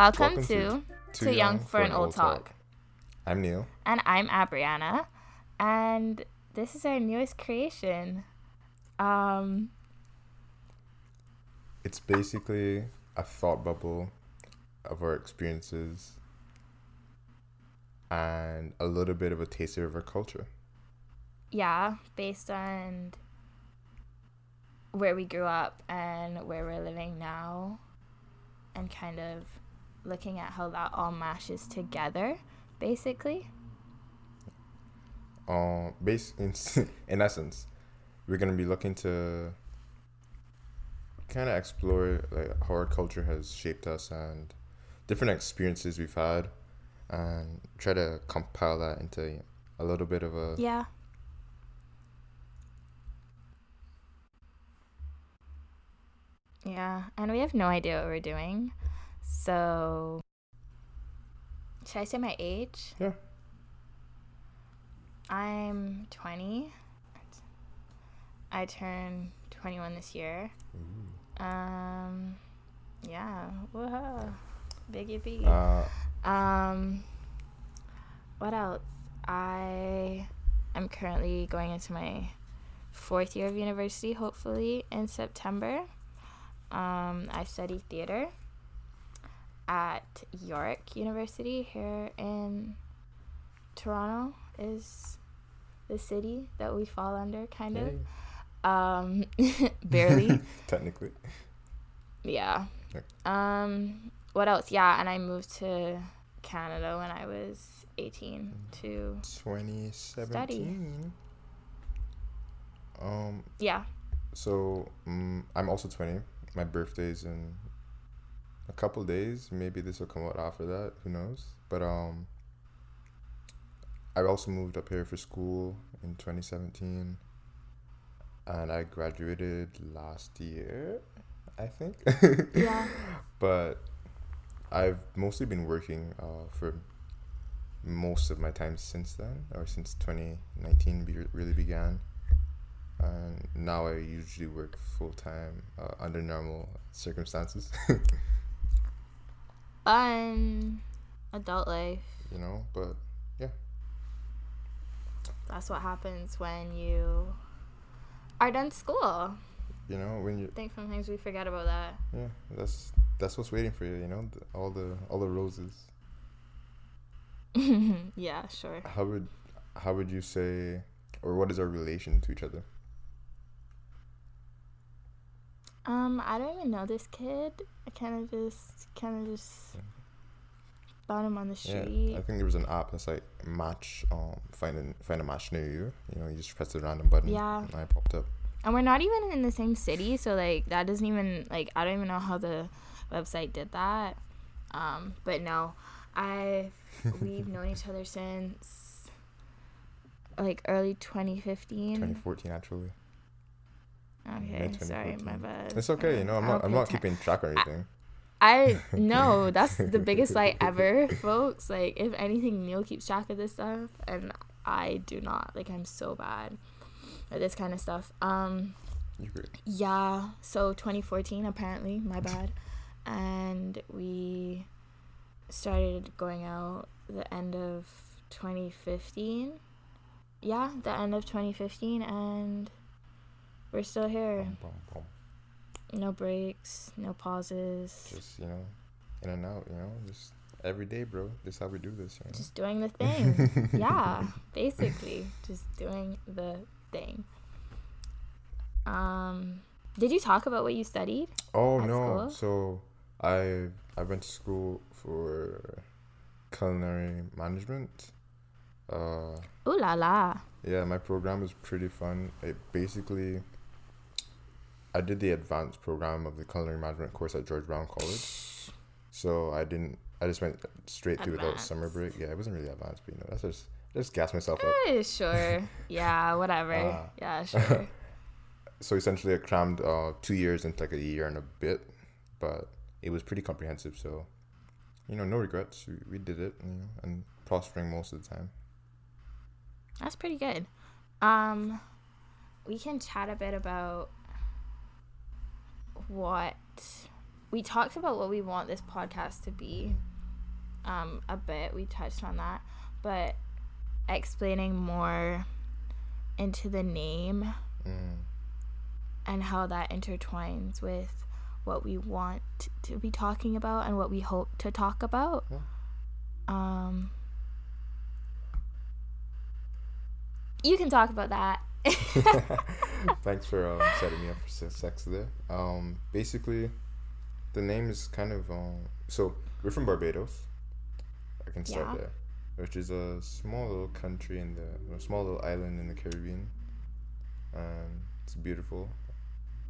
Welcome, Welcome to, to, Too Young, for, an Old talk. talk. I'm Neil. And I'm Abriana. And this is our newest creation. Um, it's basically a thought bubble of our experiences and a little bit of a taster of our culture. Yeah, based on where we grew up and where we're living now, and kind of looking at how that all mashes together, basically. Um, base in in essence, we're gonna be looking to kind of explore like how our culture has shaped us and different experiences we've had and try to compile that into a little bit of a yeah yeah and we have no idea what we're doing so should i say my age? Yeah i'm 20 i turn 21 this year. Ooh. um yeah whoa biggie biggie uh, um, what else? I am currently going into my fourth year of university, hopefully in September. Um, I study theater at York University here in Toronto is the city that we fall under, kind of. Um, barely. Technically. Yeah. Okay. Um, what else? Yeah, and I moved to Canada when I was 18 to 2017. Study. Um yeah. So, um, I'm also 20. My birthday's in a couple days. Maybe this will come out after that, who knows? But um I also moved up here for school in 2017 and I graduated last year, I think. yeah. but I've mostly been working uh, for most of my time since then, or since 2019 be- really began. And now I usually work full time uh, under normal circumstances. Fun, adult life. You know, but yeah. That's what happens when you are done school. You know, when you I think sometimes we forget about that. Yeah, that's that's what's waiting for you. You know, the, all the all the roses. yeah, sure. How would how would you say, or what is our relation to each other? Um, I don't even know this kid. I kind of just kind of just found him on the street. Yeah, I think there was an app that's like match. Um, find a find a match near you. You know, you just press the random button. Yeah. And I popped up and we're not even in the same city so like that doesn't even like i don't even know how the website did that um but no i we've known each other since like early 2015 2014 actually okay sorry my bad it's okay you know i'm not i'm not keeping track or anything I know that's the biggest lie ever, folks. Like, if anything, Neil keeps track of this stuff, and I do not. Like, I'm so bad at this kind of stuff. Um, yeah, so 2014 apparently, my bad, and we started going out the end of 2015. Yeah, the end of 2015, and we're still here. Boom, boom, boom. No breaks, no pauses. Just you know, in and out. You know, just every day, bro. This is how we do this. You know? Just doing the thing. yeah, basically, just doing the thing. Um, did you talk about what you studied? Oh no! School? So I I went to school for culinary management. Uh, Ooh la la! Yeah, my program was pretty fun. It basically, I did the advanced program of the culinary management course at George Brown College. So I didn't. I just went straight through advanced. without summer break. Yeah, it wasn't really advanced, but you know that's just just gas myself up. Eh, sure. yeah, whatever. Uh, yeah, sure. so essentially, I crammed uh, two years into like a year and a bit, but it was pretty comprehensive. So, you know, no regrets. We, we did it, you know, and prospering most of the time. That's pretty good. Um, we can chat a bit about what we talked about what we want this podcast to be um, a bit. We touched on that. But explaining more into the name Mm. and how that intertwines with what we want to be talking about and what we hope to talk about. Yeah. Um, you can talk about that. Thanks for um, setting me up for sex there. Um, basically, the name is kind of um. So we're from Barbados. I can start Yeah. there, which is a small little country in the a small little island in the Caribbean, and it's beautiful,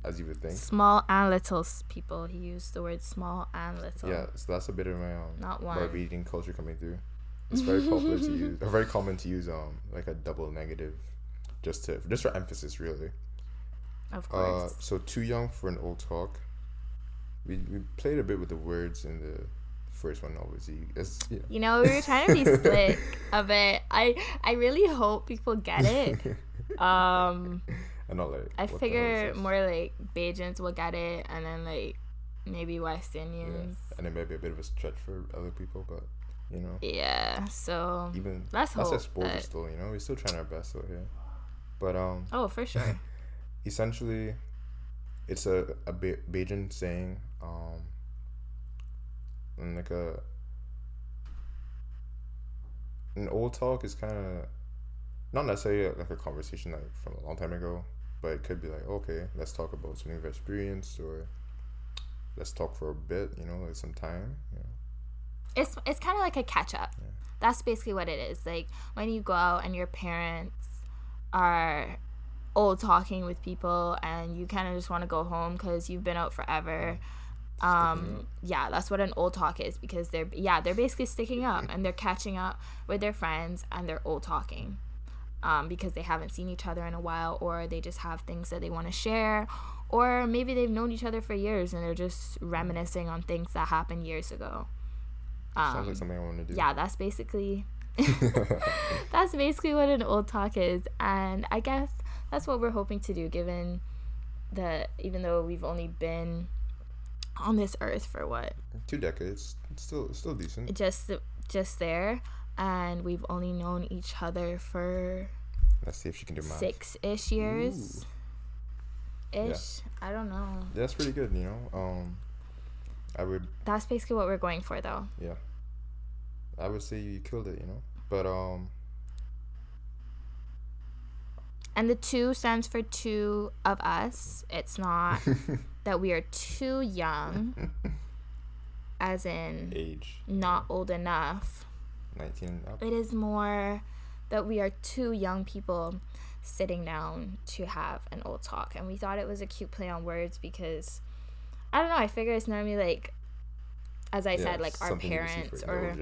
as you would think. Small and little people. He used the word small and little. Yeah, so that's a bit of my um Not one. Barbadian culture coming through. It's very popular to use, or very common to use um like a double negative, just to just for emphasis really. Of Uh, course. so too young for an old talk. We we played a bit with the words in the first one. Obviously, yeah. you know, we were trying to be slick a bit. I I really hope people get it. Um, and not like. I what the hell figure more like Bajans will get it, and then like maybe West Yeah. Indians. and it may be a bit of a stretch for other people, but you know, Yeah. So even let's that's hope exposure that- still. You know, we're still trying our best out here. But um, Oh, for sure. essentially, it's a a Ba- Bajan saying um. And like a. An old talk is kind of, not necessarily like a conversation like from a long time ago, but it could be like okay, let's talk about something we've experienced or. Let's talk for a bit, you know, like some time. You know. it's it's kind of like a catch up. Yeah. That's basically what it is. Like when you go out and your parents are old talking with people and you kind of just want to go home because you've been out forever. Um, yeah, that's what an old talk is because they're yeah they're basically sticking up and they're catching up with their friends and they're old talking. Um, because they haven't seen each other in a while, or they just have things that they want to share, or maybe they've known each other for years and they're just reminiscing on things that happened years ago. Sounds Um, like something I want to do. yeah, that's basically that's basically what an old talk is, and I guess that's what we're hoping to do. Given that, even though we've only been on this earth for what Two decades. It's still still decent. just just there, and we've only known each other for Let's see if she can do math. six ish years. Ish, I don't know. That's pretty good, you know. Um, I would That's basically what we're going for, though. yeah. I would say you killed it, you know. But um, And the two stands for two of us. It's not that we are too young, as in age not old enough. nineteen up. It is more that we are two young people sitting down to have an old talk. And we thought it was a cute play on words because I don't know, I figure it's normally like, as I Yeah, said, like our something you would see parents or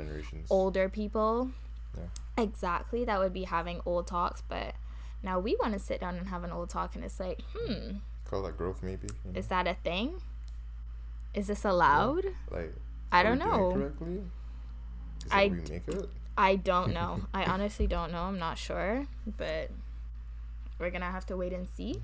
older people. Yeah. Exactly, that would be having old talks. But now we want to sit down and have an old talk, and it's like, hmm, Call that growth, maybe. You know? is that a thing? Is this allowed? like I don't we doing it know. Correctly. Is I that we make it. I don't know. I honestly don't know. I'm not sure, but we're gonna have to wait and see,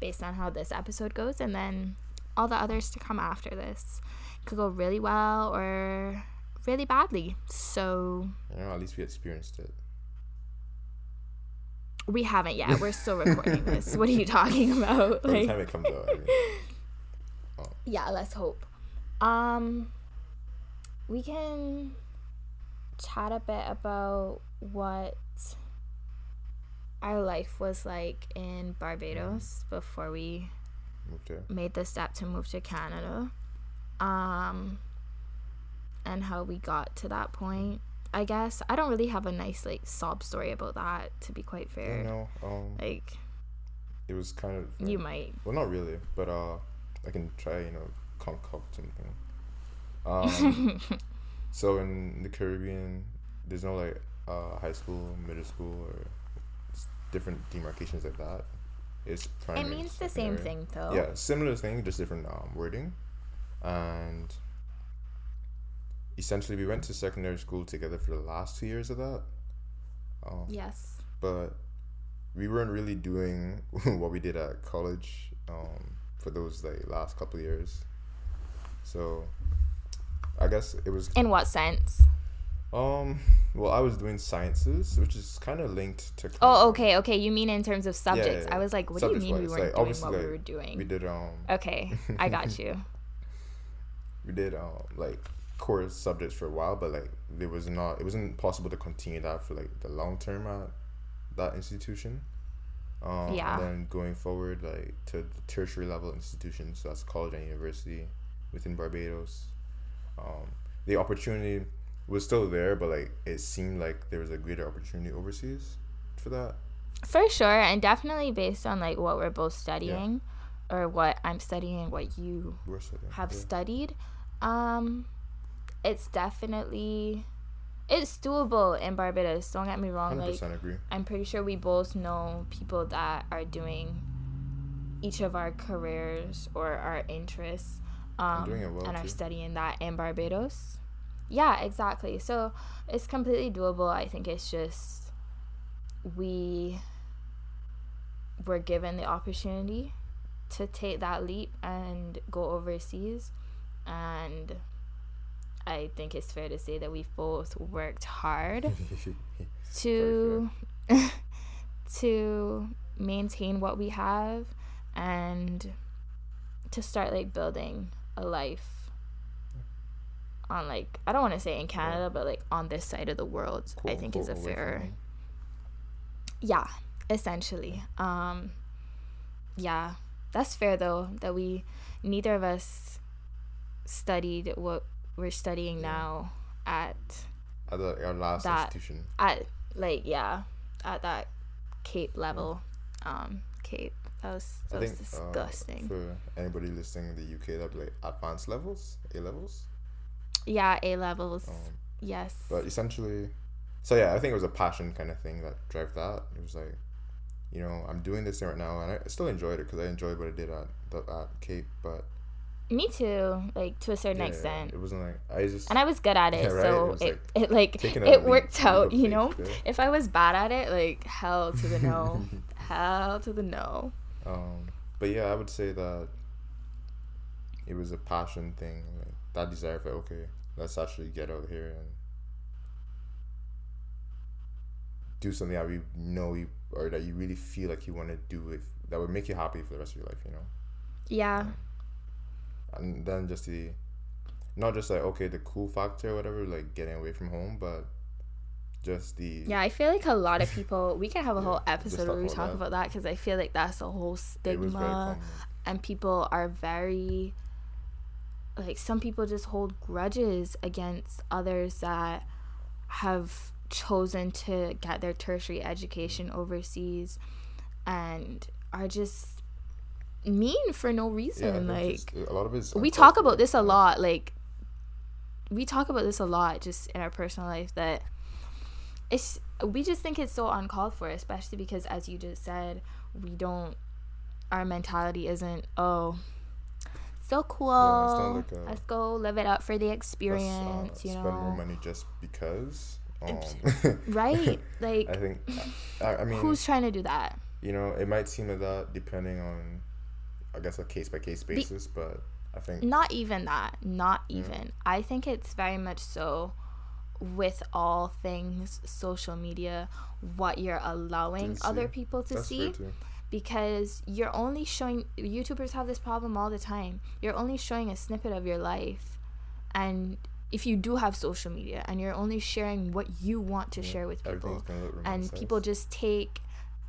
based on how this episode goes, and then all the others to come after this could go really well or really badly. So at least we experienced it. we haven't yet. We're still recording this. What are you talking about? By the time it comes out, I mean, yeah, let's hope. Um, we can chat a bit about what our life was like in Barbados before we there. made the step to move to Canada. Um, and how we got to that point. I guess I don't really have a nice like sob story about that. To be quite fair, You know, um, like it was kind of you might. Well, not really, but uh, I can try, you know, concoct something. Um, so in the Caribbean, there's no like uh, high school, middle school, or different demarcations like that. It's It means the same thing though. Yeah, similar thing, just different um, wording, and essentially we went to secondary school together for the last two years of that. Um, Yes. but we weren't really doing what we did at college um, for those like last couple years. So, I guess it was. In what sense? Um. Well, I was doing sciences, which is kind of linked to. Oh, okay, okay. You mean in terms of subjects? yeah, I was like, what do you mean we weren't like, doing what we were doing? We did um. Okay, I got you. We did um like core subjects for a while, but like there was not it wasn't possible to continue that for like the long term at that institution. Um, Yeah. And then going forward, like to the tertiary level institutions, so that's college and university within Barbados. Um, the opportunity was still there, but like it seemed like there was a greater opportunity overseas for that. For sure, and definitely based on like what we're both studying, or what I'm studying, what you studying. have yeah. studied, um, it's definitely it's doable in Barbados. Don't get me wrong. Like agree. I'm pretty sure we both know people that are doing each of our careers or our interests um, well, and are studying that in Barbados. Yeah, exactly. So it's completely doable. I think it's just we were given the opportunity to take that leap and go overseas. And I think it's fair to say that we've both worked hard to to maintain what we have and to start like building a life on like I don't want to say in Canada but like on this side of the world I think is a Quote, unquote, away from fair yeah essentially. Um yeah that's fair though that we neither of us studied what we're studying now at At the, our last That- institution. at like yeah at that cape level. Um cape that was I that was think uh, disgusting. for anybody listening in the UK, that'd be like advanced levels, A levels. yeah a levels. Um, yes. but essentially, so yeah, I think it was a passion kind of thing that drove that. It was like, you know, I'm doing this thing right now, and I still enjoyed it because I enjoyed what I did at the at Cape. But me too like to a certain yeah, extent it wasn't like I just and I was good at it, Yeah, right? so It it, it like it leap- worked out, you know. yeah. If I was bad at it, like hell to the no, hell to the no. Um, but yeah, I would say that it was a passion thing, like that desire for okay, let's actually get out here and do something that we know you or that you really feel like you want to do with that would make you happy for the rest of your life, you know. Yeah, And then just the, not just like okay the cool factor or whatever, like getting away from home, but just the yeah. I feel like a lot of people. We can have a Yeah, whole episode where we talk that. about that because I feel like that's a whole stigma. and people are very like some people just hold grudges against others that have chosen to get their tertiary education overseas and are just mean for no reason think like just- a lot of it's we talk about this a lot like we talk about this a lot just in our personal life that it's we just think it's so uncalled for especially because as you just said we don't our mentality isn't oh so cool. Not like a- let's go live it up for the uh, experience you spend more money just because. Um, right like I think, I, I mean, who's trying to do that? you know, it might seem like that depending on, I guess, a case by case basis, but I think not even that not even. I think it's very much so with all things social media what you're allowing other people to that's see because you're only showing youtubers have this problem all the time. You're only showing a snippet of your life and if you do have social media and you're only sharing what you want to share with people Everything's gonna look and people just take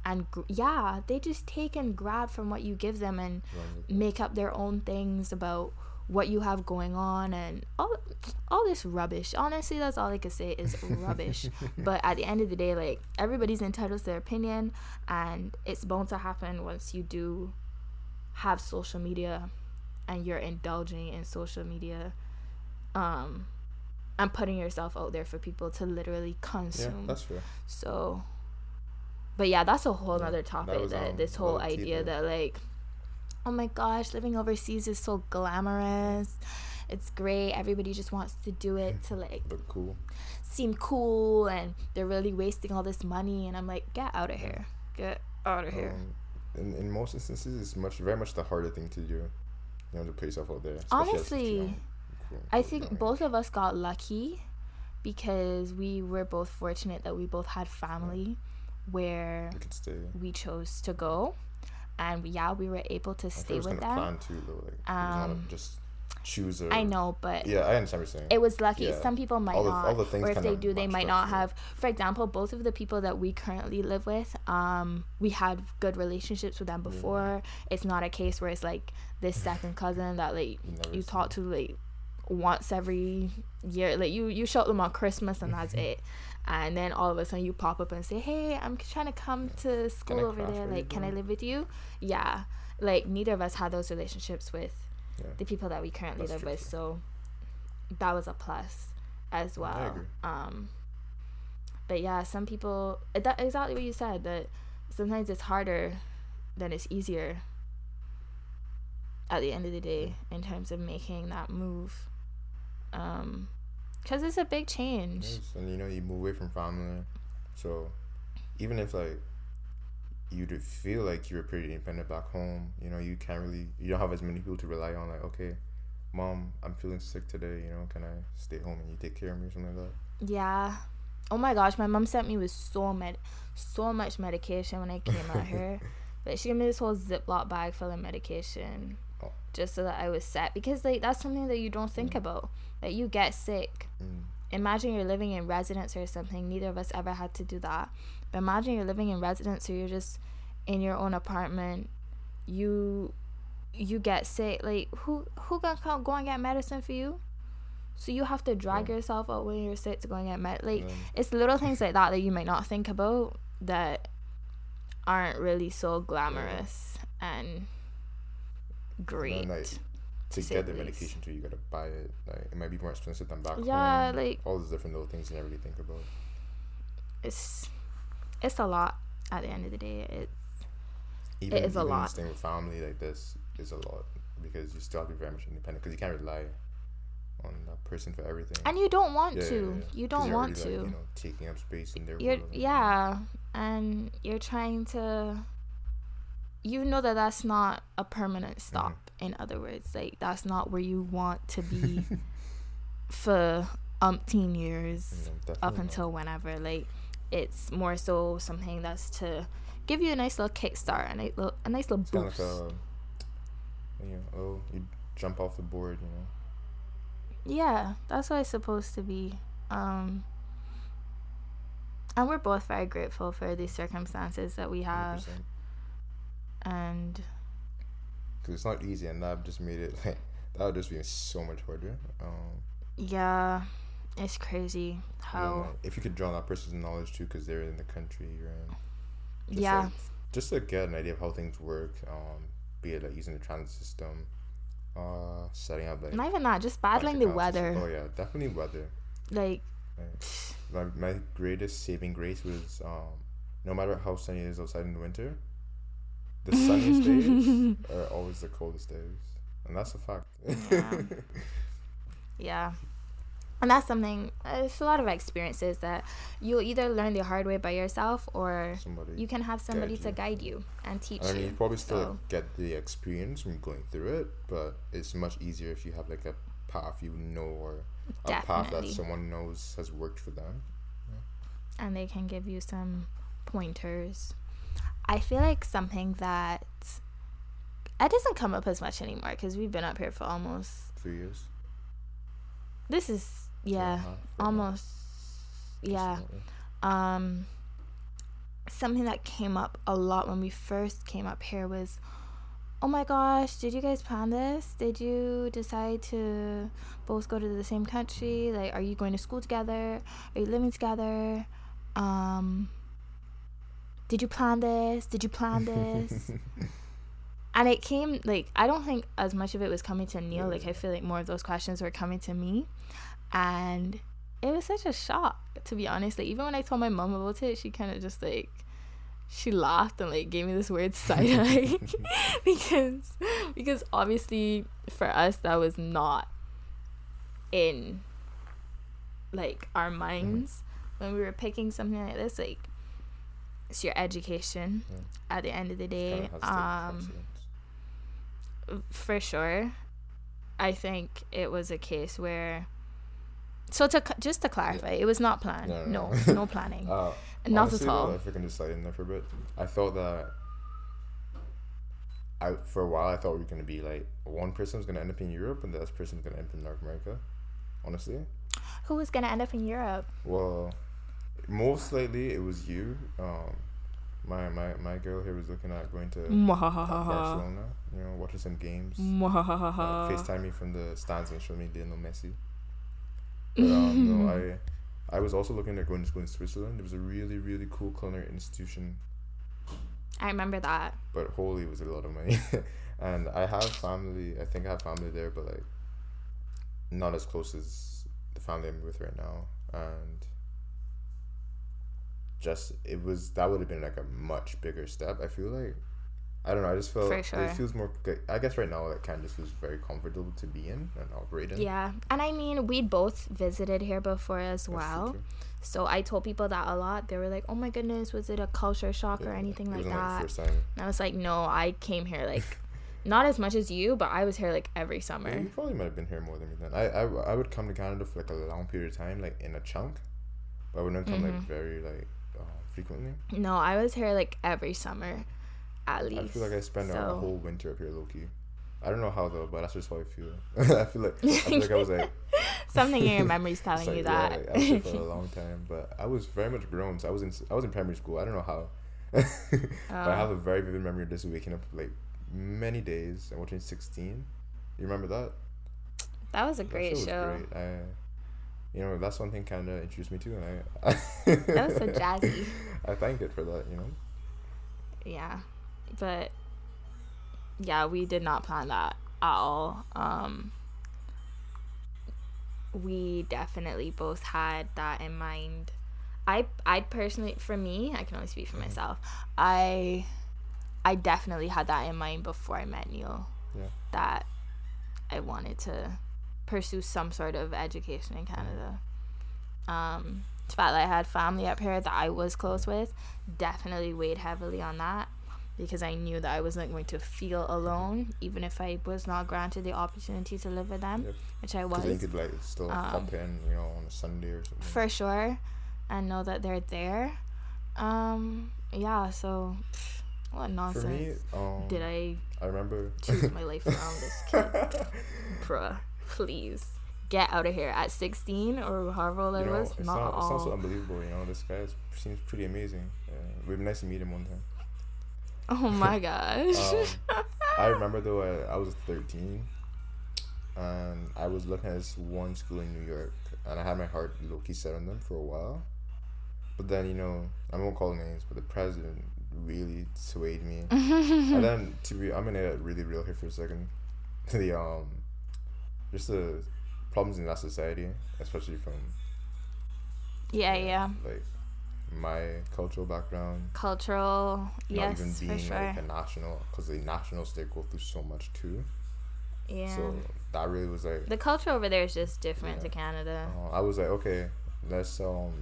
and gr- yeah they just take and grab from what you give them and make up their own things about what you have going on and all all this rubbish. Honestly, that's all I could say is rubbish. but at the end of the day, like everybody's entitled to their opinion and it's bound to happen once you do have social media and you're indulging in social media um and putting yourself out there for people to literally consume. Yeah, that's fair. So, but yeah, that's a whole Yeah, other topic. That, was, um, this whole idea that like, oh my gosh, living overseas is so glamorous. It's great. Everybody just wants to do it to like Look cool. seem cool, and they're really wasting all this money. And I'm like, get out of here. Get out of here. Um, in, in most instances, it's much very much the harder thing to do. you know to put yourself out there. especially as a Honestly, I think both of us got lucky because we were both fortunate that we both had family where age. You could stay. we chose to go. And yeah, we were able to stay with them. planned too, though. Like, Um, just choose or. I know, but Yeah, I understand what you're saying. it was lucky. Yeah. Some people might All the- not, all the things or if they do, they might not have. For example, both of the people that we currently live with, um, we had good relationships with them before. It's not a case where it's like this second cousin that like You you talk to like once every year. Like you you show them on Christmas and that's it. And then all of a sudden you pop up and say, "Hey, I'm trying to come to school over there. Like, can I live with you?" Yeah, like neither of us had those relationships with Yeah. the people that we currently That's live with. So that was a plus as well. Um, but yeah, some people uh, that exactly what you said that sometimes it's harder than it's easier. At the end of the day, in terms of making that move, um, because it's a big change. Yes, and you know you move away from family, so even if like you do feel like you're pretty independent back home, you know you can't really you don't have as many people to rely on. Like okay, mom, I'm feeling sick today. You know, can I stay home and you take care of me or something like that? Yeah. Oh my gosh, my mom sent me with so med, so much medication when I came at her. But she gave me this whole Ziploc bag full of medication. Just so that I was set. Because like that's something that you don't think about. That you get sick. Mm. Imagine you're living in residence or something. Neither of us ever had to do that. But imagine you're living in residence or you're just in your own apartment. You you get sick. Like who who gonna come, go and get medicine for you? So you have to drag Yeah. yourself out when you're sick to go and get med. Like then- it's little things like that that you might not think about that aren't really so glamorous and great. Then, like, to say get the least. medication too, you gotta buy it. Like it might be more expensive than back Yeah, home. like- all those different little things you never really think about. it's it's a lot at the end of the day. it's Even, is a lot. Staying with family like this is a lot because you still have to be very much independent because you can't rely on that person for everything. and you don't want Yeah, yeah, to. yeah. You 'Cause don't want already, to. Like, you know, taking up space in their you're world. yeah, and you're trying to. You know that that's not a permanent Mm-hmm. stop. In other words, like that's not where you want to be for umpteen years. Up definitely not. until whenever. Like it's more so something that's to give you a nice little kickstart, a nice little, a nice little It's kind boost. of like a, you know, oh, you jump off the board, you know. yeah, that's what it's supposed to be. Um, and we're both very grateful for the circumstances that we have, 100%. And Because it's not easy, and that just made it like that would just be so much harder. Um, yeah, it's crazy how if you could draw on that person's knowledge too, because they're in the country you're in. Just yeah. like, just to get an idea of how things work, um, be it like using the transit system, uh, setting up like Not even that, just battling the weather. Oh yeah, definitely weather. Like, My, my greatest saving grace was um, no matter how sunny it is outside in the winter, the sunniest days are always the coldest days, and that's a fact. Yeah. Yeah. And that's something, it's a lot of experiences that you'll either learn the hard way by yourself or Somebody. you can have somebody to guide you and teach you. I mean, you you. probably still so- get the experience from going through it, but it's much easier if you have like a path you know or a path that someone knows has worked for them. And they can give you some pointers. I feel like something that it doesn't come up as much anymore because we've been up here for almost, Three years. this is, two and a yeah, half, right now. almost, yeah. Um something that came up a lot when we first came up here was oh my gosh did you guys plan this did you decide to both go to the same country like are you going to school together are you living together um did you plan this? Did you plan this? And it came like i don't think as much of it was coming to neil. Like i feel like more of those questions were coming to me. And it was such a shock to be honest. Like even when i told my mom about it she kind of just like she laughed and like gave me this weird side eye. Because because obviously for us that was not in like our mm-hmm. minds when we were picking something like this. Like it's your education Yeah. at the end of the day has to take um for sure I think it was a case where. So to just to clarify, it was not planned. No, No, no, no, planning. Uh, Not honestly, at all. Though, if I can just slide in there for a bit, I thought that. I for a while I thought we were gonna be like one person was gonna end up in Europe and the other person was gonna end up in North America. Honestly, Who was gonna end up in Europe? well, most likely it was you. Um, my my my girl here was looking at going to Barcelona. You know, watching some games. Uh. FaceTime me from the stands and show me Lionel Messi. But um, no, I I was also looking at going to school in Switzerland. It was a really really cool culinary institution, I remember that. but holy, it was a lot of money. and I have family. I think I have family there, but like not as close as the family I'm with right now. And just it was that would have been like a much bigger step. I feel like. I don't know. I just felt For sure. it feels more. I guess right now, like, of feels very comfortable to be in and operate in. Yeah, and I mean, we'd both visited here before as well. So I told people that a lot. They were like, "Oh my goodness, was it a culture shock or anything like that?" first time. And I was like, "No, I came here like, not as much as you, but I was here like every Yeah, summer." you probably might have been here more than me then. I, I, I would come to Canada for like a long period of time, like in a chunk, but I wouldn't come like Mhm. very like frequently. No, I was here like every summer, at least. I feel like I spent a, a whole winter up here, low key. I don't know how though, but that's just how I feel. I feel like I feel like I was like Something in your memory's telling like, you yeah, that. like, I was for a long time, but I was very much grown. So I was in I was in primary school. I don't know how, but I Oh. have a oh. very vivid memory of just waking up like many days and watching Sixteen. You remember that? that was a That great was show. great. I, you know, that's one thing kind of introduced me to, and I. That was so jazzy. I thank it for that. You know. yeah but yeah we did not plan that at all um we definitely both had that in mind i i personally for me i can only speak for myself i i definitely had that in mind before i met neil Yeah. that i wanted to pursue some sort of education in canada um the fact that I had family up here that I was close with definitely weighed heavily on that because I knew that I wasn't going to feel alone even if I was not granted the opportunity to live with them, Yep. which I was. Then you could like still Um, pop in, you know, on a Sunday or something. for sure and know that they're there. Um yeah, so pff, what For nonsense me, um, did I I remember. choose my life around this kid? Bruh, please. Get out of here at 16 or however old I you know, was. it's Not, not, at it's all. also unbelievable. You know, this guy is, seems pretty amazing. Uh, it would be nice to meet him one time. Oh my gosh. Um, I remember though, I, I was 13, and I was looking at this one school in New York, and I had my heart low key set on them for a while. But then, you know, I won't call names, but the president really swayed me. and then, to be, I'm gonna get really real here for a second. The um, just the problems in our society, especially from yeah, yeah. like my cultural background. Cultural, not yes, even for being sure. like a national because the nationals they go through so much too yeah. so that really was like the culture over there is just different Yeah. to Canada. uh, i was like okay let's um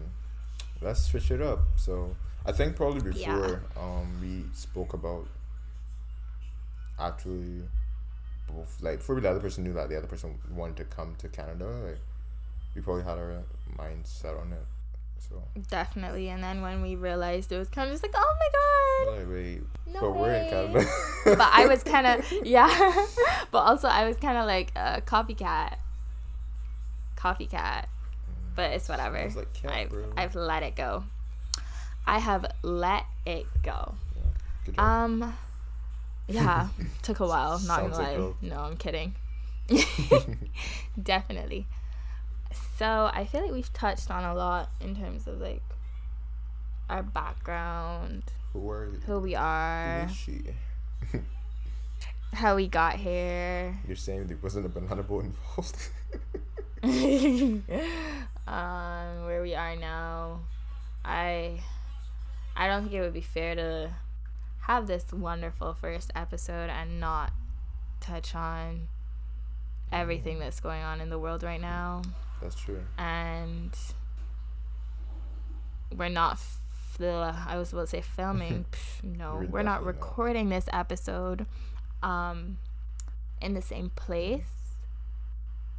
let's switch it up so i think probably Yeah. before um we spoke about actually both like before the other person knew that the other person wanted to come to canada like we probably had our mind set on it so Definitely. And then when we realized it was kind of just like, oh my god. wait No but we're in canada but I was kind of, yeah. but also, I was kind of like a copycat. Copycat. But it's whatever. Sounds like cat, I've, bro. I've let it go. I have let it go. job Um, yeah, took a while. Not Sounds gonna lie. No, I'm kidding. Definitely. So I feel like we've touched on a lot in terms of like our background, who are you who we are, how we got here, You're saying there wasn't a banana boat involved? um, where we are now. I, I don't think it would be fair to have this wonderful first episode and not touch on everything that's going on in the world right now. That's true. and we're not f- the I was about to say filming. Pff, no, We're we're not definitely not. recording this episode um in the same place.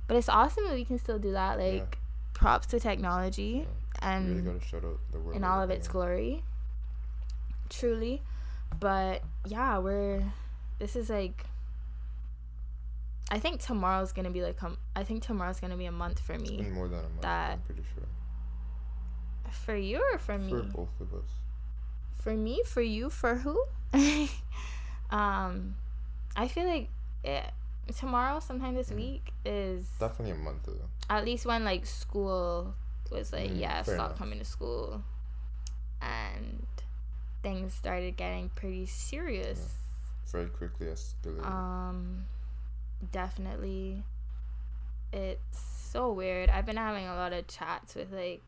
but it's awesome that we can still do that. Like, Yeah. props to technology and really gotta shout out the world in all of its glory. Truly. But yeah, we're this is like I think tomorrow's gonna be like um, I think tomorrow's gonna be a month for It's me. been more than a month. that- I'm pretty sure. For you or for me? For both of us. For me, for you, for who? um I feel like it, tomorrow sometime this Mhm. week is Definitely a month though. at least when like school was like Mm, yeah stop enough. coming to school and things started getting pretty serious Very quickly escalated. um definitely it's so weird i've been having a lot of chats with like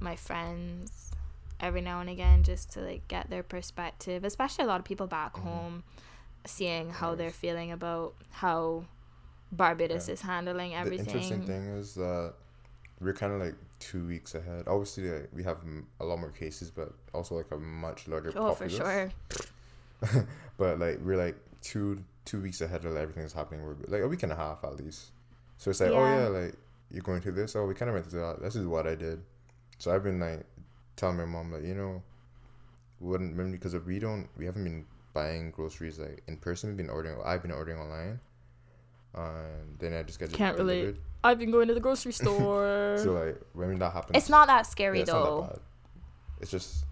my friends every now and again just to like get their perspective especially a lot of people back Mhm. home seeing how they're feeling about how barbados Yeah. is handling everything. the interesting thing is that we're kind of like two weeks ahead. Obviously, like, we have a lot more cases, but also like a much larger oh for sure but like we're like two two weeks ahead of like, everything that's happening. We're like a week and a half at least. So it's like, oh Yeah. yeah, like you're going through this. Oh, we kind of went through that. This is what I did. So I've been like telling my mom like, you know, wouldn't because we don't we haven't been buying groceries like in person. We've been ordering. I've been ordering online. And then I just get it Can't relate. delivered. I've been going to the grocery store. So like when that happens, it's not that scary yeah, it's not though. that bad. It's just.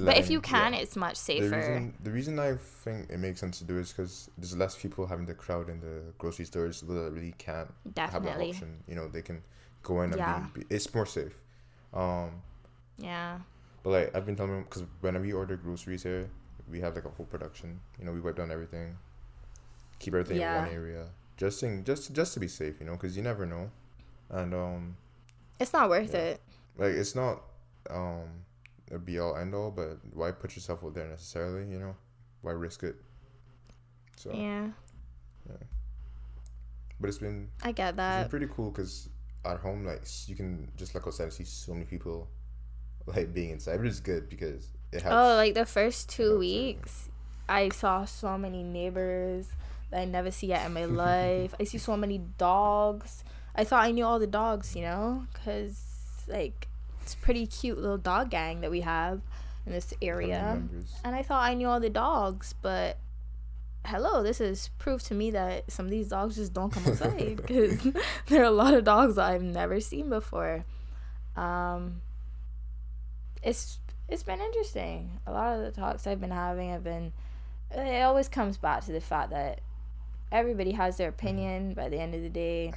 but if you can, yeah. it's much The safer. reason, the reason I think it makes sense to do is because there's less people having to crowd in the grocery stores so that really can't have that option. You know, they can go in and Yeah. be, be. It's more safe. Um, Yeah. but like I've been telling them because when we order groceries here, we have like a whole production. You know, we wipe down everything, keep everything Yeah. in one area, just in just just to be safe. You know, because you never know, and um, It's not worth Yeah. it. like it's not um a be all end all, but why put yourself out there necessarily? You know, why risk it? So, Yeah. Yeah. But it's been I get it's that. pretty cool because at home, like you can just look outside and see so many people like being inside, is good because it helps. Oh, like the first two weeks, I saw so many neighbors I never see yet in my life. I see so many dogs. I thought I knew all the dogs, you know, because like it's a pretty cute little dog gang that we have in this area. And I thought I knew all the dogs, but hello, this is proof to me that some of these dogs just don't come outside because there are a lot of dogs that I've never seen before. Um, it's it's been interesting. A lot of the talks I've been having have been. It always comes back to the fact that everybody has their opinion. By the end of the day,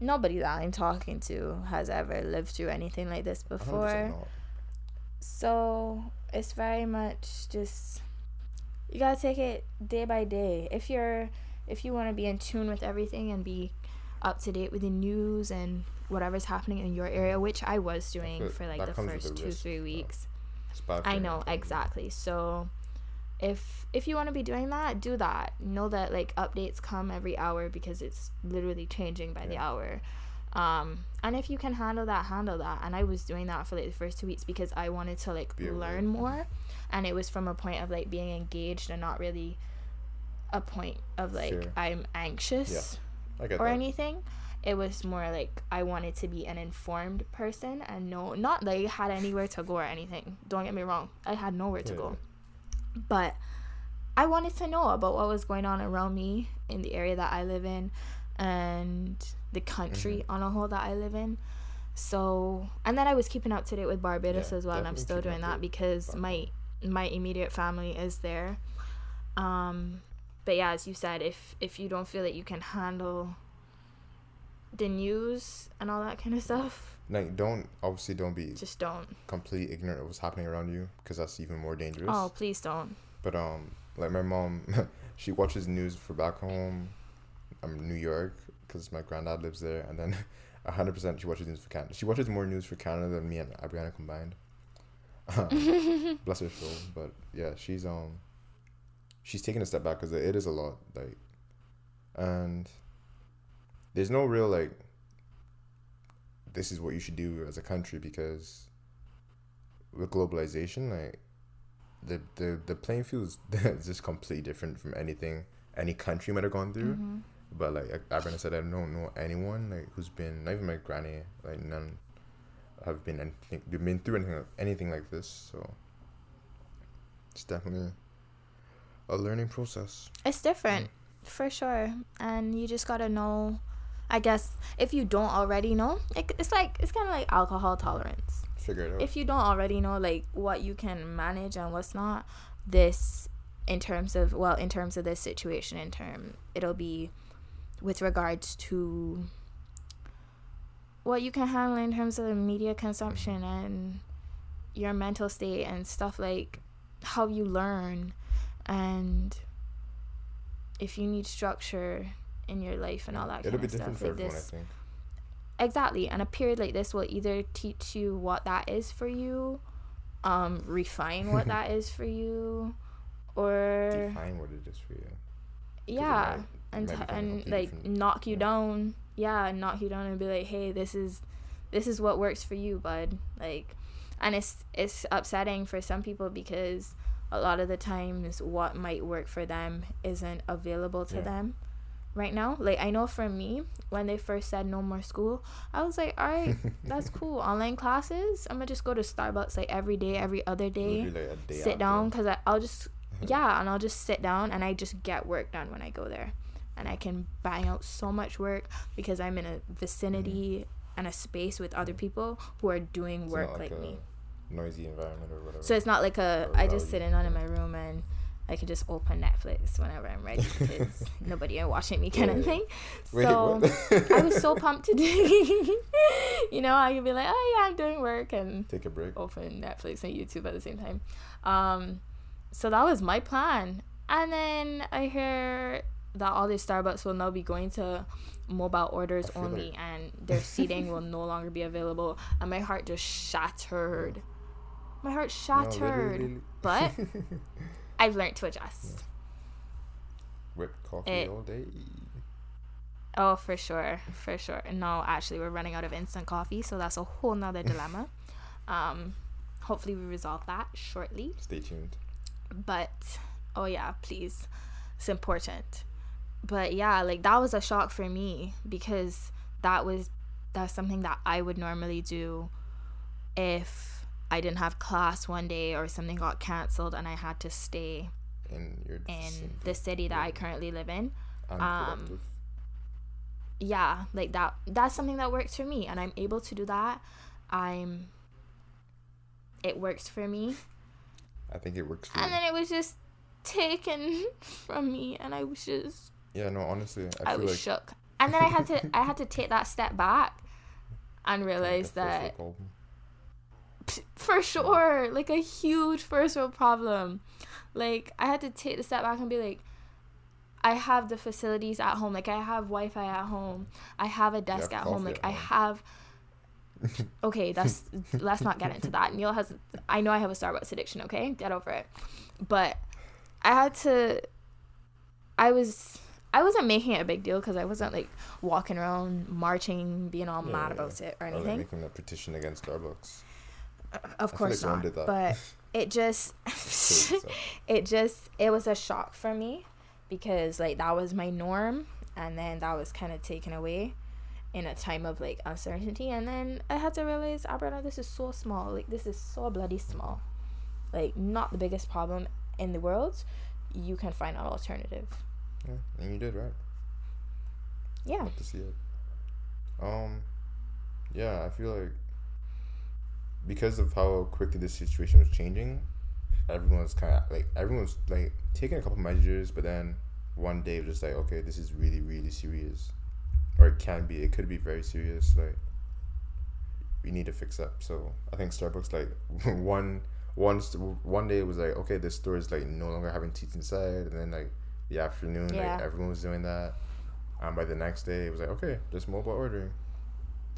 nobody that I'm talking to has ever lived through anything like this before. So it's very much just you gotta take it day by day. If you're if you want to be in tune with everything and be up to date with the news and whatever's happening in your area, which I was doing for like the first a two risk, three weeks. It's bad for I know exactly. So if if you want to be doing that, do that. Know that like updates come every hour because it's literally changing by the hour. Um, and if you can handle that, handle that. And I was doing that for like the first two weeks because I wanted to like learn more, and it was from a point of like being engaged and not really a point of like Fear. I'm anxious I get or that. anything. It was more like I wanted to be an informed person and no, not like had anywhere to go or anything. Don't get me wrong, I had nowhere to Yeah, go, but I wanted to know about what was going on around me in the area that I live in and the country Mm-hmm. on a whole that I live in. So, and then I was keeping up to date with Barbados Yeah, as well, and I'm still doing that because my my immediate family is there. Um, but yeah, as you said, if if you don't feel that you can handle the news and all that kind of stuff, Like, don't obviously don't be just don't. completely ignorant of what's happening around you because that's even more dangerous. Oh, please don't. But um, like my mom, she watches news for back home, um, New York, because my granddad lives there, and then hundred percent she watches news for Canada. She watches more news for Canada than me and Abriana combined. Bless her soul, but yeah, she's um, she's taking a step back because it is a lot, like, and there's no real like. This is what you should do as a country because with globalization, like the the the playing field is just completely different from anything any country might have gone through. Mhm. But like Abriana said, I don't know anyone like who's been not even my granny like none have been anything been through anything anything like this. So it's definitely a learning process. It's different for sure, and you just gotta know. I guess if you don't already know, it, it's like it's kind of like alcohol tolerance. Figure it out. If you don't already know like what you can manage and what's not, this in terms of well, in terms of this situation, in term it'll be with regards to what you can handle in terms of media consumption and your mental state and stuff like how you learn and if you need structure in your life and all that It'll kind be of different stuff for like everyone, this I think. exactly and a period like this will either teach you what that is for you um refine what that is for you or Define what it is for you. yeah might- and t- and like different. knock you Yeah. down yeah knock you down and be like hey this is this is what works for you bud like and it's it's upsetting for some people because a lot of the times what might work for them isn't available to Yeah. them right now like i know for me when they first said no more school i was like all right that's cool online classes i'm gonna just go to starbucks like every day every other day like, day sit after. down because I'll just yeah, and I'll just sit down and I just get work done when I go there, and I can bang out so much work because I'm in a vicinity mm-hmm. and a space with other people who are doing It's work like, a me. Noisy environment or whatever. So it's not like a I just value, sitting on in my room and I can just open Netflix whenever I'm ready because nobody are watching me kind Yeah. of thing. So what? I was so pumped to do. you know, I could be like, oh yeah, I'm doing work and Take a break. open Netflix and YouTube at the same time. Um, so that was my plan. And then I hear that all these Starbucks will now be going to mobile orders only like- and their seating will no longer be available. And my heart just shattered. My heart No, shattered. literally. but I've learned to adjust. Whipped coffee it- all day. Oh, for sure, for sure. No, actually, we're running out of instant coffee, so that's a whole nother dilemma. Um, hopefully, we resolve that shortly. Stay tuned. but oh yeah please it's important but yeah like that was a shock for me because that was that's something that i would normally do if i didn't have class one day or something got canceled and i had to stay In your in the city that i currently live in um, yeah like that that's something that works for me and i'm able to do that i'm it works for me I think it works for me. and you. then it was just taken from me and i was just Yeah, no, honestly, I, I, was like shook. And then I had to I had to take that step back and realize the first world that problem. For sure, like a huge first world problem. Like I had to take the step back and be like I have the facilities at home. Like I have Wi-Fi at home. I have a desk have at home. Like at I home. have Okay, that's let's not get into that. Neil has I know I have a Starbucks addiction, okay? Get over it. But I had to I was I wasn't making it a big deal because I wasn't like walking around marching, being all Yeah, mad yeah, about it or Or like anything. making a petition against Starbucks. Of course like not. But it just it just it was a shock for me because like that was my norm and then that was kind of taken away in a time of like uncertainty and then i had to realize alberta this is so small like this is so bloody small like not the biggest problem in the world you can find an alternative yeah, and you did right. yeah Love to see it. Um, yeah, I feel like because of how quickly the situation was changing, everyone's kind of like everyone's like taking a couple measures, but then one day was just like, okay, this is really really serious, or it can be, it could be very serious. Like we need to fix up. So I think Starbucks like one st- one day it was like, okay, this store is like no longer having teeth inside, and then like the afternoon, Yeah. like everyone was doing that. Um, by the next day, it was like, okay, just mobile ordering.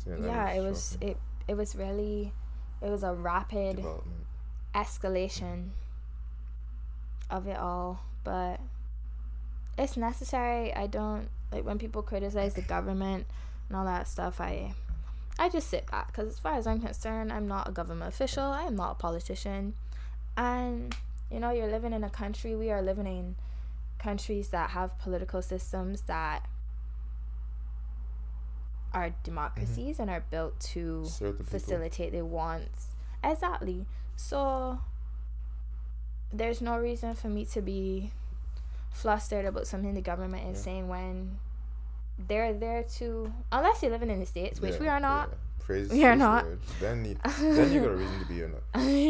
So, that yeah it was it it was really it was a rapid escalation of it all, but it's necessary. I don't like when people criticize the government and all that stuff. I I just sit back because as far as I'm concerned, I'm not a government official. I am not a politician, and you know, you're living in a country. We are living in countries that have political systems that are mm-hmm. democracies and are built to the people. facilitate the wants. Exactly. So there's no reason for me to be flustered about something the government is Yeah. saying when they're there to unless you're living in the states, which we are not. yeah. Praise, We are praise the not. Lord. Then you, then you got a reason to be in.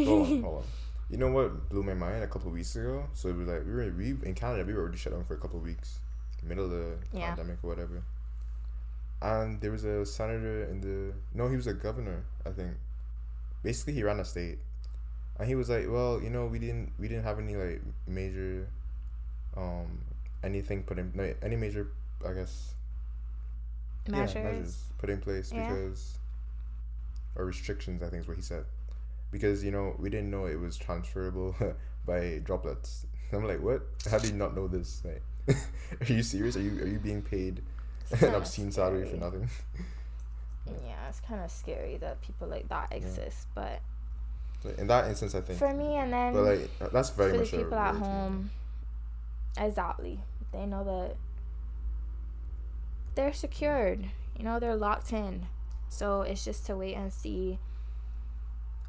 Hold on, hold on. You know what blew my mind a couple of weeks ago? So it was like we were we in Canada we were already shut down for a couple of weeks, middle of the Yeah. pandemic or whatever. And there was a senator in the no, he was a governor, I think. Basically, he ran a state, and he was like, "Well, you know, we didn't we didn't have any like major, um, anything put in no, any major, I guess, yeah, measures. put in place Yeah. because or restrictions i think is what he said because you know we didn't know it was transferable by droplets i'm like what how do you not know this like are you serious are you are you being paid an obscene salary for nothing Yeah, it's kind of scary that people like that exist, but in that instance i think for me and then but like that's very for the much a people at home, exactly, they know that they're secured. You know, they're locked in. So it's just to wait and see.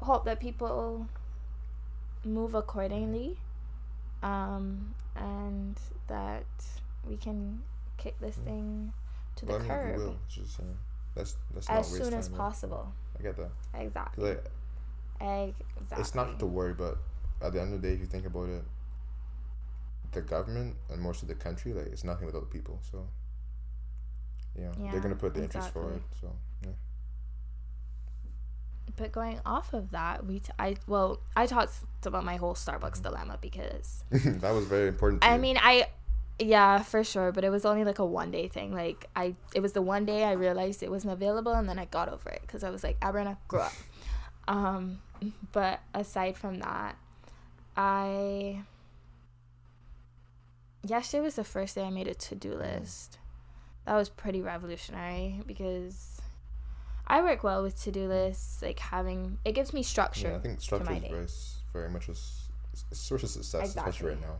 Hope that people move accordingly, um, and that we can kick this thing to the well, I mean, curb will just know, let's let's as soon as possible. i get that Exactly. like Exactly. it's not to worry, but at the end of the day, if you think about it, the government and most of the country, like it's nothing without the people. So, you know, Yeah, they're gonna put the interest exactly. forward. So, yeah. But going off of that, we t- I well I talked about my whole Starbucks dilemma because that was very important. To I you. mean I yeah for sure but it was only like a one day thing like I it was the one day I realized it wasn't available and then I got over it because I was like Abriana grow up. Um but aside from that I yesterday was the first day I made a to do list. That was pretty revolutionary because I work well with to do lists like having it gives me structure yeah, I think structure is very, very much a, a source of success, especially right now.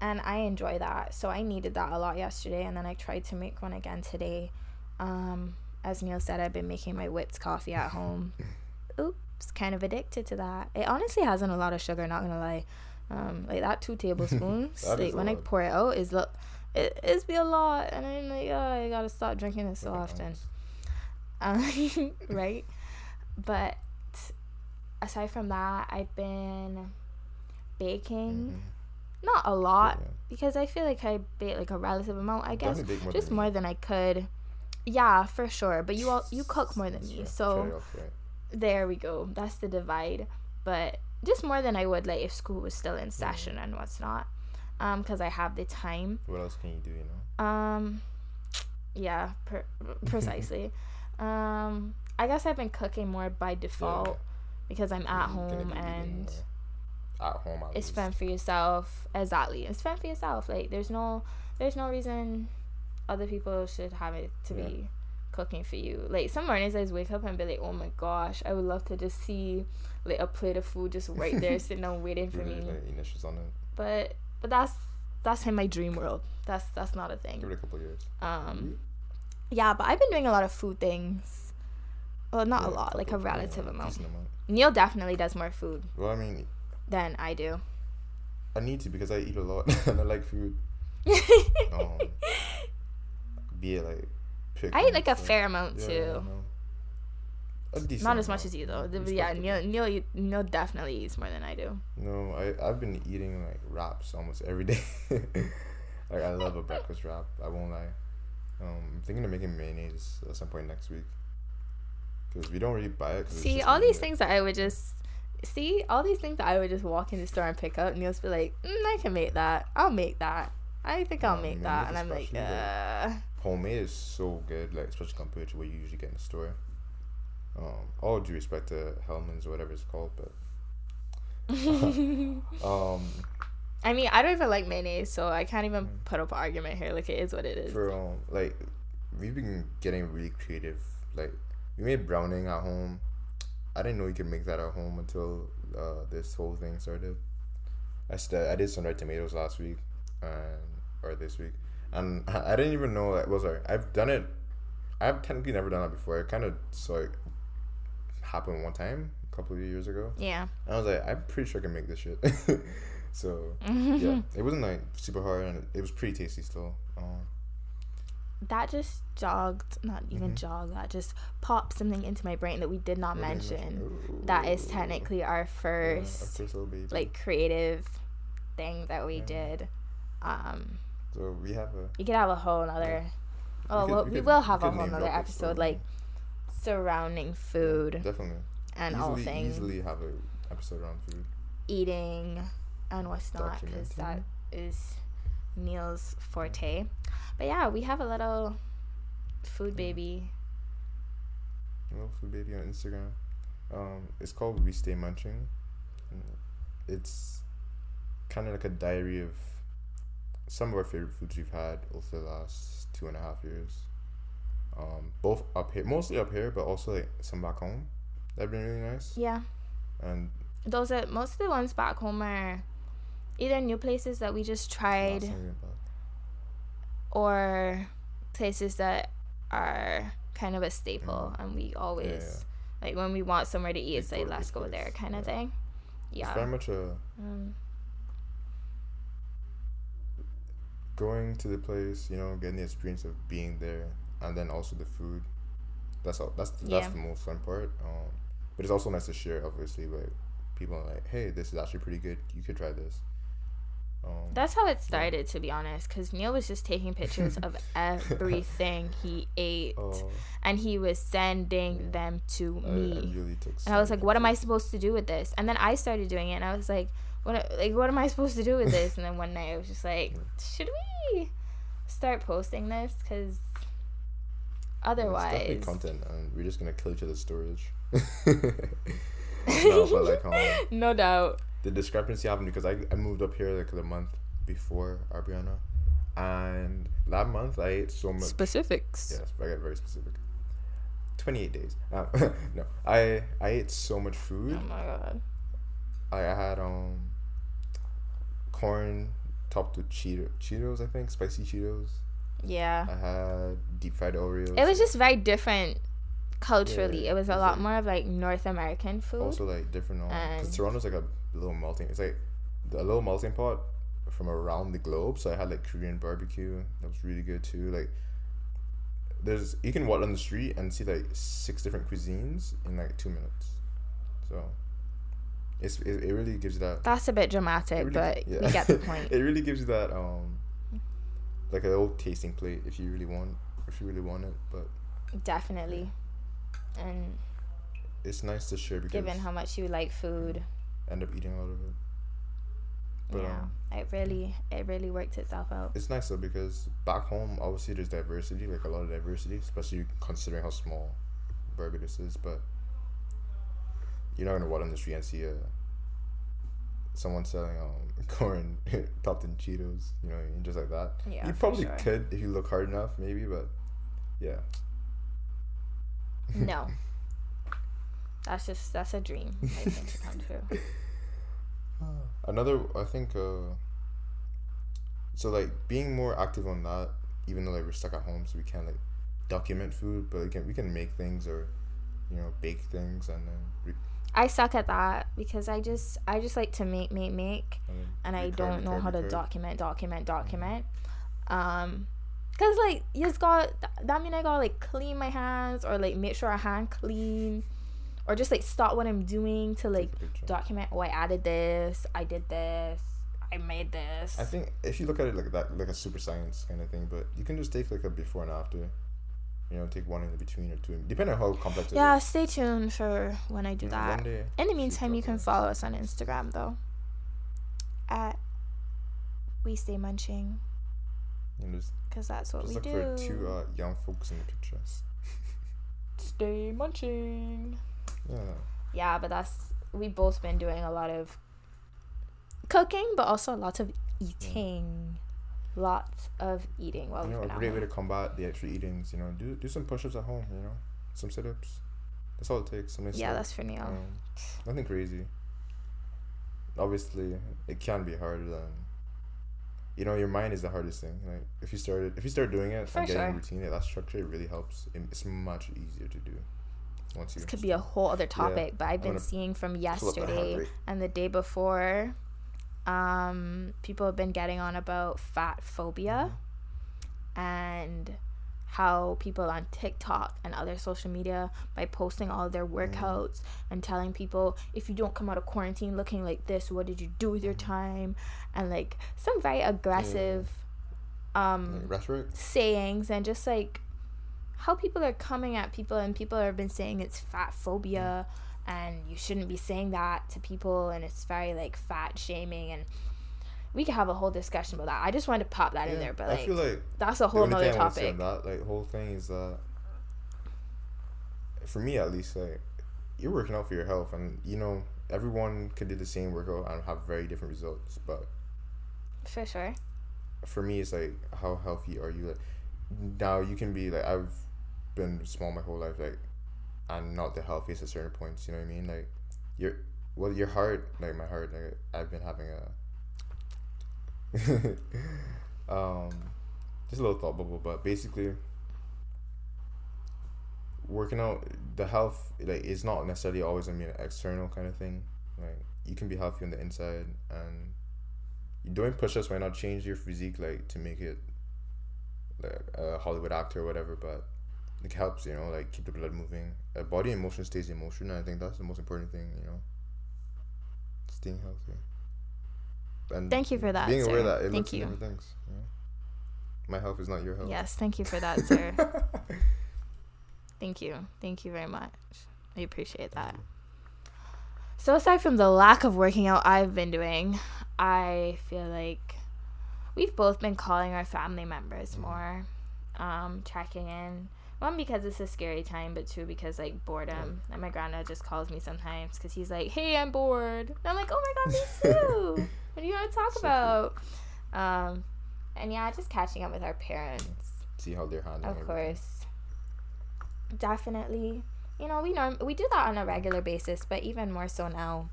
And I enjoy that. So I needed that a lot yesterday, and then I tried to make one again today. Um, as Neil said, I've been making my whipped coffee at home. Oops, kind of addicted to that. It honestly hasn't a lot of sugar, not gonna lie. Um, like that two tablespoons, That like when I pour it out, is lo- it is be a lot, and I'm like, oh, I gotta stop drinking this so often. Um, right? But aside from that, I've been baking. Mhm. Not a lot Yeah. because I feel like I bake like a relative amount. I guess more just than more than I could. Yeah, for sure. But you all you cook more than me, so there we go. That's the divide. But just more than I would like if school was still in session and what's not. Um, because I have the time. What else can you do? You know. Um, yeah, per- precisely. um, I guess I've been cooking more by default because I'm at home and more at home. At it's least. fun for yourself. Exactly, it's fun for yourself. Like there's no, there's no reason other people should have it to Yeah. be cooking for you. Like some mornings I just wake up and be like, oh my gosh, I would love to just see like a plate of food just right there sitting down waiting for Really, me. like, initials on it. But but that's that's in my dream world. That's that's not a thing. Give it a couple years. Um, yeah, but I've been doing a lot of food things. Well, not Yeah, a lot, like a relative amount. amount. Neil definitely does more food Well, I mean, than I do. I need to because I eat a lot and I like food. Um, be it like. I eat like a fair amount yeah, too. I know. A Not as much as you though. Respectable. yeah, Neil, Neil, Neil definitely eats more than I do. No, I I've been eating like wraps almost every day. like I love a breakfast wrap. I won't lie. Um, I'm thinking of making mayonnaise at some point next week. Cause we don't really buy it. See, all these like- things that I would just see, all these things that I would just walk in the store and pick up. And Neil's be like, mm, I can make that. I'll make that. I think I'll Yeah, make that, and I'm like, uh, homemade is so good, like especially compared to what you usually get in the store. Um, all due respect to Hellmann's or whatever it's called, but um, I mean, I don't even like mayonnaise, so I can't even put up an argument here. Like, it is what it is. Mm. for um, like we've been getting really creative. Like we made browning at home. I didn't know you could make that at home until uh, this whole thing started. I st- I did sun dried tomatoes last week, and or this week, and I I didn't even know that. Well, sorry, I've done it I've technically never done that before. I kind of saw it happen one time a couple of years ago. Yeah. And I was like, I'm pretty sure I can make this shit. so yeah, it wasn't like super hard, and it, was pretty tasty still. Um, that just jogged, not even Mhm. jogged. That just popped something into my brain that we did not what did you mention. That is technically our Yeah, our first first like creative thing that we Yeah. did. Um, so we have a you could have a whole nother. Oh, could- well, we we could- will have a whole name nother episode so- like surrounding food definitely and easily, all things easily have a episode around food. eating and what's not because that is Neil's forte. But yeah, we have a little food baby. Little food baby on Instagram. Um, it's called We Stay Munching. It's kind of like a diary of some of our favorite foods we've had over the last two and a half years. Um, both up here, mostly up here, but also like some back home. That'd been really nice. Yeah, And those are most of the ones back home are either new places that we just tried time we went back. or places that are kind of a staple and we always like when we want somewhere to eat it's like let's go place, there kind of thing. yeah. It's very much a um, going to the place, you know, getting the experience of being there, and then also the food. That's all. That's that's Yeah. the most fun part. Um, but it's also nice to share, obviously, with people are like, hey, this is actually pretty good. You could try this. Um, that's how it started to be honest because neil was just taking pictures of everything he ate oh, and he was sending Yeah. them to I, I me. really took. and i was like what am i supposed to do with this? And then i started doing it and i was like what like what am i supposed to do with this? And then one night i was just like should we start posting this? Because Yeah, It's definitely otherwise content, and we're just gonna kill each other's storage. no, like um, no doubt the discrepancy happened because I, I moved up here like the month before Abriana, and that month I ate so much. specifics Yes, I got very specific. Twenty eight days. Um, no, I I ate so much food. oh my god I, I had um corn topped with Cheeto Cheetos. I think spicy Cheetos. yeah I had deep fried Oreos. it was just very different culturally Yeah, it was a lot like- more of like north american food also like different. Um, because Toronto's like a little melting. It's like a little melting pot from around the globe. So I had like Korean barbecue. That was really good too. Like there's you can walk on the street and see like six different cuisines in like two minutes. So it's it, it really gives you that. that's a bit dramatic really- but yeah. we get the point it really gives you that um like a little tasting plate if you really want if you really want it. But definitely and it's nice to share because given how much you like food end up eating a lot of it. But yeah um, it really it really worked itself out it's nice though because back home obviously there's diversity like a lot of diversity especially considering how small barbados is but you're not gonna walk on the street and see a someone selling um corn topped in cheetos you know and just like that yeah you probably sure. could if you look hard enough maybe but yeah no that's just that's a dream i think to come true another i think uh so like being more active on that even though like we're stuck at home so we can't like document food but we can we can make things or you know bake things and then re- i suck at that because i just i just like to make make make and, and I don't know how to record. document, document, document. Um, cause like you just got that mean I gotta like clean my hands or like make sure I hand clean, or just like stop what I'm doing to like Take a picture. document. Oh, I added this. I did this. I made this. I think if you look at it like that, like a super science kind of thing, but you can just take like a before and after. You know, take one in between or two, depending on how complex yeah, is. stay tuned for when I do that. In the meantime, you can it. follow us on Instagram though. At we stay munching, You know, just, cause that's what just we look do. for two uh, young folks in the picture. stay munching. Yeah. yeah but that's we've both been doing a lot of cooking but also lots of eating lots of eating while you we've know, been a at great way to combat the extra eatings. You know, do do some push-ups at home. You know, some sit-ups. That's all it takes. Some yeah that's for Neil Um, nothing crazy. Obviously, it can be harder than you know, your mind is the hardest thing. Like if you started, if you start doing it For and getting sure. a routine, yeah, that structure really helps. It's much easier to do once. This could be a whole other topic, but I've been seeing from pull up my heart yesterday and the day before, um, people have been getting on about fat phobia and how people on TikTok and other social media by posting all their workouts and telling people if you don't come out of quarantine looking like this, what did you do with your time? And like some very aggressive um Like, rhetoric. sayings and just like how people are coming at people and people have been saying it's fat phobia and you shouldn't be saying that to people and it's very like fat shaming and we could have a whole discussion about that. I just wanted to pop that in there, but I like feel like that's a whole only nother thing I wanna say topic. that like whole thing is that for me at least like you're working out for your health and you know everyone can do the same workout and have very different results but For sure. for me it's like how healthy are you like now you can be like i've been small my whole life like i'm not the healthiest at certain points you know what i mean? Like your well your heart like my heart like i've been having a um just a little thought bubble but basically working out the health like is not necessarily always I mean an external kind of thing. Like you can be healthy on the inside and doing push-ups might not change your physique like to make it like a Hollywood actor or whatever, but it helps, you know, like keep the blood moving. Uh, body in motion stays in motion, I think that's the most important thing, you know. Staying healthy. And Thank you for that, Being aware sir. that it Thank you. things. You know? My health is not your health. Yes, thank you for that, sir. Thank you. Thank you very much. I appreciate that. So aside from the lack of working out I've been doing, I feel like we've both been calling our family members more, um, checking in. One because it's a scary time, but two because like boredom. And my granddad just calls me sometimes because he's like, "Hey, I'm bored." And I'm like, "Oh my god, me too. what do you want to talk So about?" Um, and yeah, just catching up with our parents See how they're handling of everything. course definitely you know we norm we do that on a regular basis but even more so now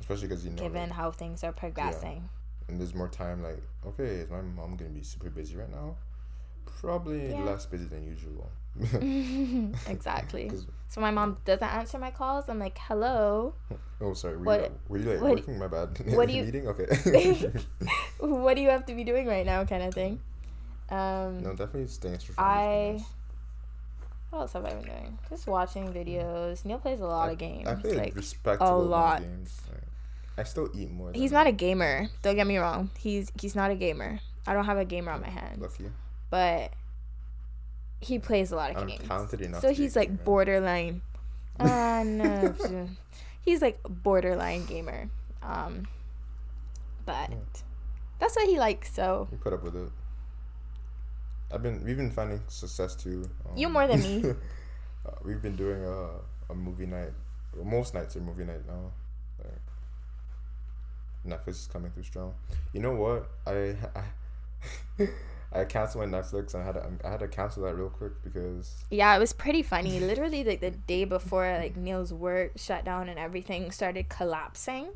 Especially because you know, given like, how things are progressing and there's more time. Like, okay, is my mom gonna be super busy right now? Probably Yeah. less busy than usual. exactly so my mom doesn't answer my calls i'm like hello oh, sorry. Were What- you, were you like what- working? My bad. what do you- meeting? Okay. what do you have to be doing right now kind of thing um no, definitely staying extra. I- what else have i been doing just watching videos neil plays a lot I- of games I play like respectable of lot. games. Like, I still eat more. he's not a gamer don't get me wrong he's he's not a gamer i don't have a gamer on my hands Lucky. but he plays a lot of I'm games. talented enough. So he's like gamer. borderline. Uh, no, he's like borderline gamer. Um, but Yeah. that's what he likes. So We put up with it. I've been. We've been finding success too. Um, You more than me. uh, we've been doing a a movie night. Well, most nights are movie night now. Like, Netflix is coming through strong. You know what? I I, I canceled my Netflix and I had to, I had to cancel that real quick because yeah, it was pretty funny. Literally, like the day before, like Neil's work shut down and everything started collapsing.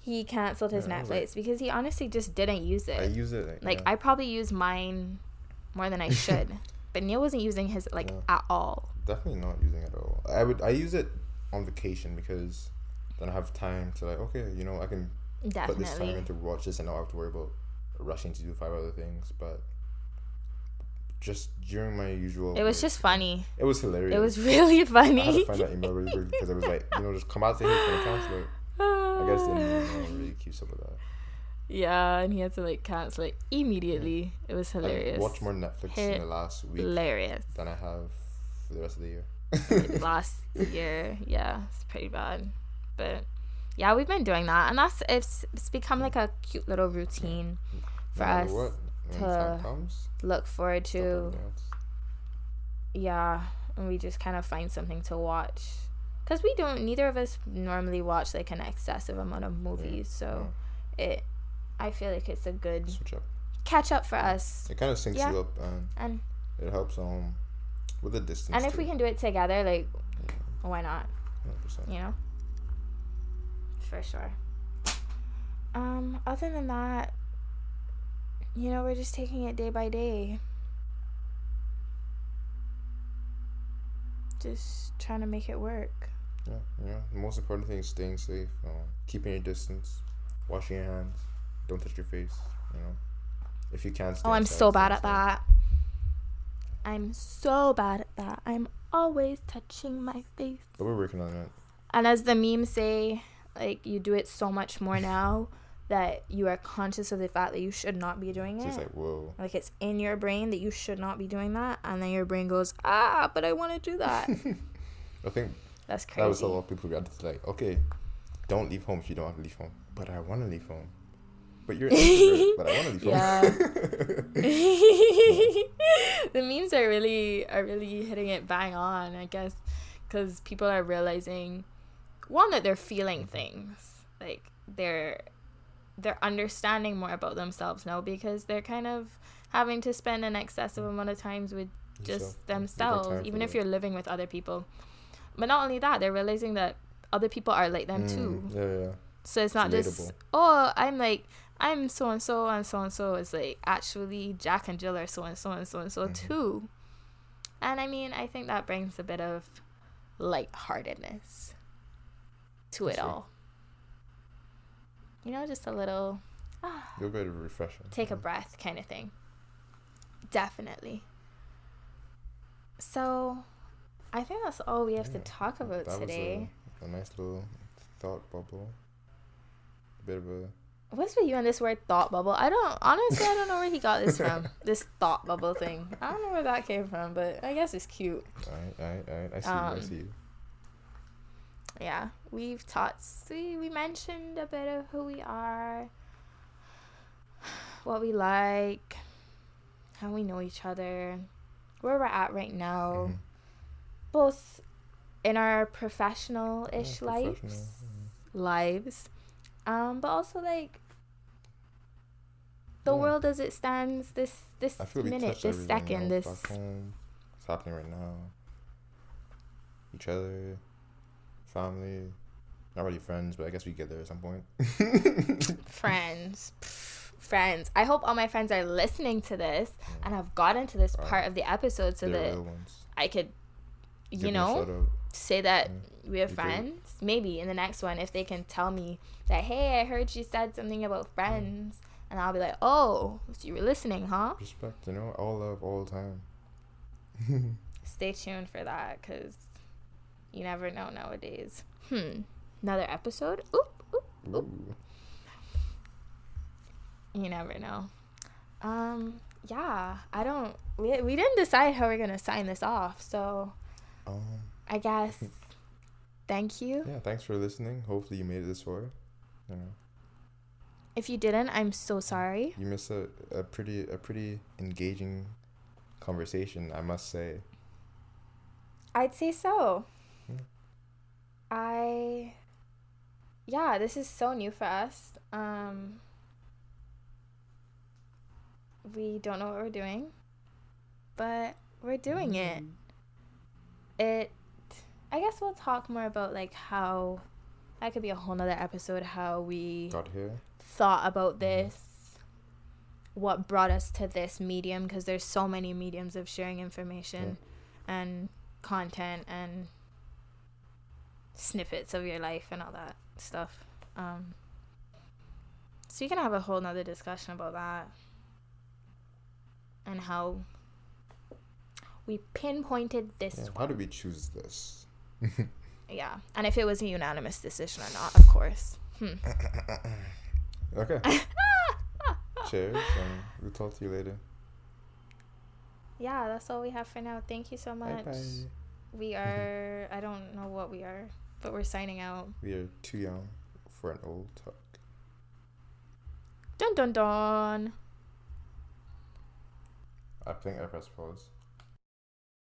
He canceled his Yeah, Netflix like- because he honestly just didn't use it. I use it like, like yeah. I probably use mine more than I should, but Neil wasn't using his like Yeah. at all. definitely not using it at all. I would I use it on vacation because then I have time to like okay you know I can put this time into watch this and not have to worry about rushing to do five other things. But just during my usual, It was like, just funny. it was hilarious. It was really funny. I had to find that email really quick because I was like, you know, just come out to here for the cancel. I guess they didn't really keep some of that. Yeah, and he had to like cancel it immediately. It was I hilarious. watched more Netflix in the last week Hilarious. than I have for the rest of the year. Last year, yeah, it's pretty bad. But yeah, we've been doing that, and that's it's it's become like a cute little routine for no us. what, to Look forward to yeah, and we just kind of find something to watch. Cause we don't, neither of us normally watch like an excessive amount of movies, so it, I feel like it's a good up. catch up for us, It kind of syncs Yeah. you up and and it helps um with the distance. and if we can do it together, like, why not? 100%. you know for sure um other than that you know, we're just taking it day by day. Just trying to make it work. Yeah, yeah. The most important thing is staying safe, uh, keeping your distance, washing your hands, don't touch your face. You know, if you can't. Oh, I'm so bad at that. I'm so bad at that. I'm always touching my face. But we're working on it. And as the memes say, like you do it so much more now that you are conscious of the fact that you should not be doing So it. it's like whoa. like it's in your brain that you should not be doing that, and then your brain goes, ah, but I want to do that. I think That's crazy. that was a lot of people got to like, okay, don't leave home if you don't want to leave home. But I want to leave home. But you're an introvert, but I want to leave Yeah. home. the memes are really are really hitting it bang on, I guess, because people are realizing one that they're feeling things like they're they're understanding more about themselves now because they're kind of having to spend an excessive amount of times with just So, themselves, even if that. you're living with other people. But not only that, they're realizing that other people are like them Mm, too. Yeah, yeah. So it's not just relatable. oh I'm like I'm so and so and so and so. It's like actually Jack and Jill are so and so and so and so Mhm. too. And I mean I think that brings a bit of lightheartedness to it right. all. You know, just a little ah, You're better refreshing. take a breath kind of thing. Definitely. So I think that's all we have Yeah, to talk about That today. was a, a nice little thought bubble. A bit of a What's with you on this word thought bubble? I don't honestly I don't know where he got this from. this thought bubble thing. I don't know where that came from, but I guess it's cute. Alright, alright, alright. I see you, I Um, see you. Yeah. We've taught we, we mentioned a bit of who we are, what we like, how we know each other, where we're at right now, Mhm. both in our professional Yeah, ish professional, lives mhm. lives. Um, but also like the Yeah. world as it stands this this I feel we minute, this second, this home, what's happening right now. Each other, family, not really friends, but I guess we get there at some point. friends. Pff, friends. I hope all my friends are listening to this and have gotten to this Right. part of the episode so They're that. I could you them know shout say that Mm. we're You could. friends. Maybe in the next one if they can tell me that hey, I heard you said something Mm. about friends and I'll be like, "Oh, so you were listening, huh?" Respect, you know, all love, all the time. stay tuned for that because you never know nowadays. Hmm. Another episode? Oop, oop. Ooh. You never know. Um. Yeah. I don't. We we didn't decide how we're gonna sign this off, so Um, I guess. thank you. yeah, thanks for listening. Hopefully you made it this far. You know, If you didn't, I'm so sorry. you missed a, a pretty a pretty engaging conversation, I must say. I'd say so. Hmm. I. Yeah, this is so new for us. Um. We don't know what we're doing, but we're doing it. It. I guess we'll talk more about like how. That could be a whole nother episode. How we Got here. thought about this. What brought us to this medium? Because there's so many mediums of sharing information, and content and snippets of your life and all that stuff. Um, so you can have a whole nother discussion about that and how we pinpointed this Yeah, how did we choose this? Yeah, and if it was a unanimous decision or not, of course. Hmm. Okay. Cheers, and we'll talk to you later. Yeah, that's all we have for now. Thank you so much. bye. We are, I don't know what we are, but we're signing out. We are too young for an old talk. Dun dun dun. I think I pressed pause.